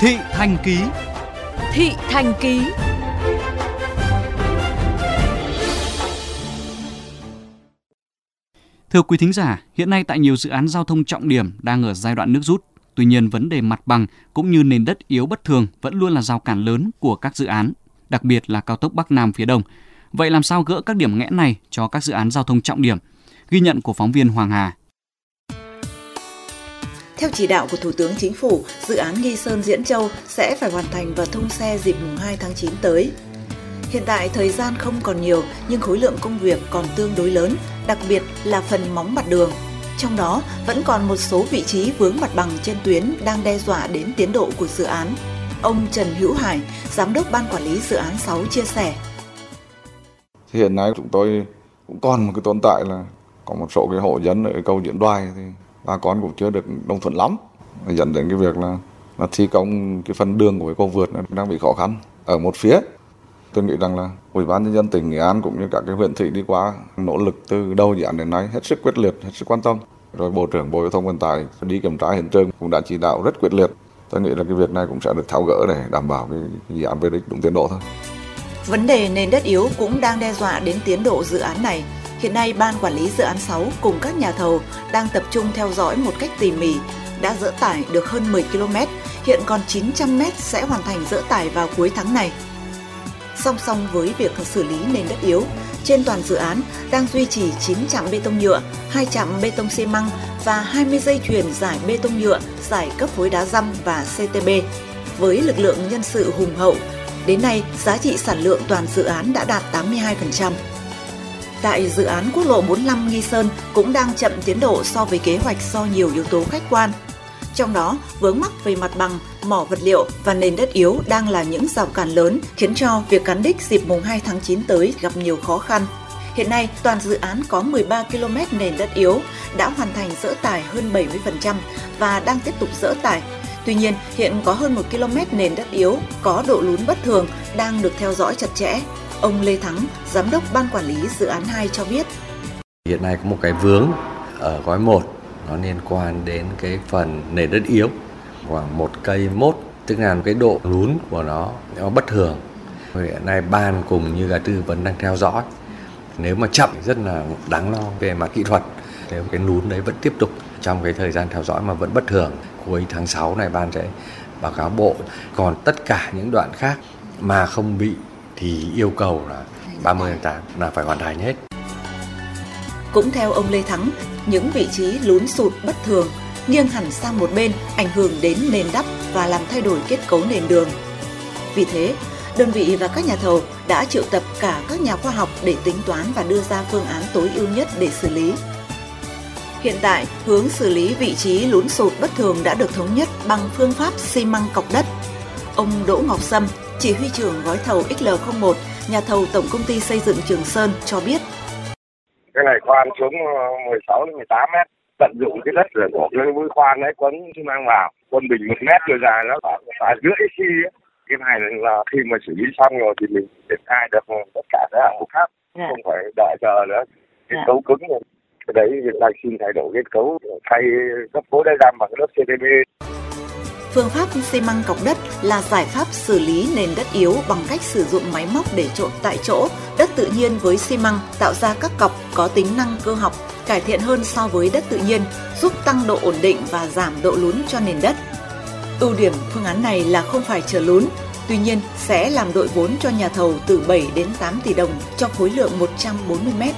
Thị Thành Ký Thị Thành Ký Thưa quý thính giả, hiện nay tại nhiều dự án giao thông trọng điểm đang ở giai đoạn nước rút. Tuy nhiên, vấn đề mặt bằng cũng như nền đất yếu bất thường vẫn luôn là rào cản lớn của các dự án, đặc biệt là cao tốc Bắc Nam phía Đông. Vậy làm sao gỡ các điểm nghẽn này cho các dự án giao thông trọng điểm? Ghi nhận của phóng viên Hoàng Hà. Theo chỉ đạo của Thủ tướng Chính phủ, dự án Nghi Sơn Diễn Châu sẽ phải hoàn thành và thông xe dịp mùng 2 tháng 9 tới. Hiện tại thời gian không còn nhiều nhưng khối lượng công việc còn tương đối lớn, đặc biệt là phần móng mặt đường. Trong đó vẫn còn một số vị trí vướng mặt bằng trên tuyến đang đe dọa đến tiến độ của dự án. Ông Trần Hữu Hải, giám đốc ban quản lý dự án 6 chia sẻ. Hiện nay chúng tôi cũng còn một cái tồn tại là có một số cái hộ dân ở cầu Diễn Đoài thì bà con cũng chưa được đồng thuận lắm. Dẫn đến cái việc là là thi công cái phần đường của cái cầu vượt đang bị khó khăn ở một phía. Tôi nghĩ rằng là ủy ban nhân dân tỉnh nghệ an cũng như các cái huyện thị đi qua nỗ lực từ đầu dự án đến nay hết sức quyết liệt, hết sức quan tâm. Rồi bộ trưởng bộ giao thông vận tải đi kiểm tra hiện trường cũng đã chỉ đạo rất quyết liệt. Tôi nghĩ là cái việc này cũng sẽ được tháo gỡ để đảm bảo cái dự án về đích đúng tiến độ thôi. Vấn đề nền đất yếu cũng đang đe dọa đến tiến độ dự án này. Hiện nay, Ban Quản lý Dự án 6 cùng các nhà thầu đang tập trung theo dõi một cách tỉ mỉ, đã dỡ tải được hơn 10 km, hiện còn 900 m sẽ hoàn thành dỡ tải vào cuối tháng này. Song song với việc xử lý nền đất yếu, trên toàn dự án đang duy trì 9 trạm bê tông nhựa, 2 trạm bê tông xi măng và 20 dây chuyền giải bê tông nhựa, giải cấp phối đá răm và CTB. Với lực lượng nhân sự hùng hậu, đến nay giá trị sản lượng toàn dự án đã đạt 82%. Tại dự án quốc lộ 45 Nghi Sơn cũng đang chậm tiến độ so với kế hoạch do nhiều yếu tố khách quan. Trong đó, vướng mắc về mặt bằng, mỏ vật liệu và nền đất yếu đang là những rào cản lớn khiến cho việc cán đích dịp mùng 2 tháng 9 tới gặp nhiều khó khăn. Hiện nay, toàn dự án có 13 km nền đất yếu, đã hoàn thành dỡ tải hơn 70% và đang tiếp tục dỡ tải. Tuy nhiên, hiện có hơn 1 km nền đất yếu có độ lún bất thường đang được theo dõi chặt chẽ. Ông Lê Thắng, giám đốc ban quản lý dự án 2 cho biết. Hiện nay có một cái vướng ở gói 1 nó liên quan đến cái phần nền đất yếu. Khoảng một cây mốt tức là cái độ lún của nó nó bất thường. Hiện nay ban cùng như là tư vấn đang theo dõi. Nếu mà chậm rất là đáng lo về mặt kỹ thuật. Nếu cái lún đấy vẫn tiếp tục trong cái thời gian theo dõi mà vẫn bất thường cuối tháng 6 này ban sẽ báo cáo bộ. Còn tất cả những đoạn khác mà không bị thì yêu cầu là 30 tháng 8 là phải hoàn thành hết cũng theo ông Lê Thắng, những vị trí lún sụt bất thường, nghiêng hẳn sang một bên ảnh hưởng đến nền đắp và làm thay đổi kết cấu nền đường. Vì thế, đơn vị và các nhà thầu đã triệu tập cả các nhà khoa học để tính toán và đưa ra phương án tối ưu nhất để xử lý. Hiện tại, hướng xử lý vị trí lún sụt bất thường đã được thống nhất bằng phương pháp xi măng cọc đất. Ông Đỗ Ngọc Sâm, chỉ huy trưởng gói thầu XL01, nhà thầu Tổng công ty xây dựng Trường Sơn cho biết. Cái này khoan xuống 16 đến 18 mét tận dụng cái đất rồi của cái mũi khoan ấy quấn xi măng vào quân bình một mét rồi dài nó khoảng phải rưỡi xi cái này là khi mà xử lý xong rồi thì mình triển khai được tất cả các hạng mục khác yeah. không phải đợi chờ nữa. Kết yeah. cấu cứng rồi cái đấy hiện tại xin thay đổi kết cấu thay cấp phối đáy dăm bằng lớp CTB Phương pháp xi măng cọc đất là giải pháp xử lý nền đất yếu bằng cách sử dụng máy móc để trộn tại chỗ đất tự nhiên với xi măng tạo ra các cọc có tính năng cơ học, cải thiện hơn so với đất tự nhiên, giúp tăng độ ổn định và giảm độ lún cho nền đất. Ưu điểm phương án này là không phải chờ lún, tuy nhiên sẽ làm đội vốn cho nhà thầu từ 7 đến 8 tỷ đồng cho khối lượng 140 mét